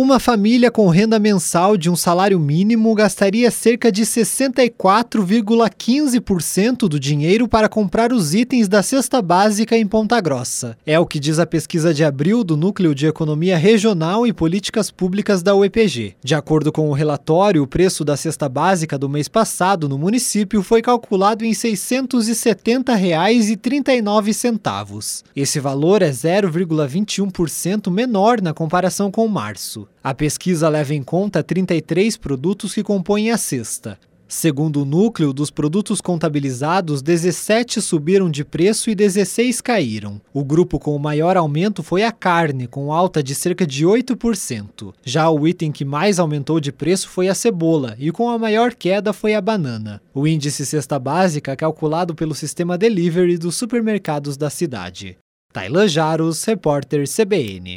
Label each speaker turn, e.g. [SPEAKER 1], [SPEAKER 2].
[SPEAKER 1] Uma família com renda mensal de um salário mínimo gastaria cerca de 64,15% do dinheiro para comprar os itens da cesta básica em Ponta Grossa. É o que diz a pesquisa de abril do Núcleo de Economia Regional e Políticas Públicas da UEPG. De acordo com o relatório, o preço da cesta básica do mês passado no município foi calculado em R$ 670,39. Esse valor é 0,21% menor na comparação com março. A pesquisa leva em conta 33 produtos que compõem a cesta. Segundo o núcleo dos produtos contabilizados, 17 subiram de preço e 16 caíram. O grupo com o maior aumento foi a carne, com alta de cerca de 8%. Já o item que mais aumentou de preço foi a cebola, e com a maior queda foi a banana. O índice cesta básica é calculado pelo sistema delivery dos supermercados da cidade. Tailan Jaros, repórter CBN.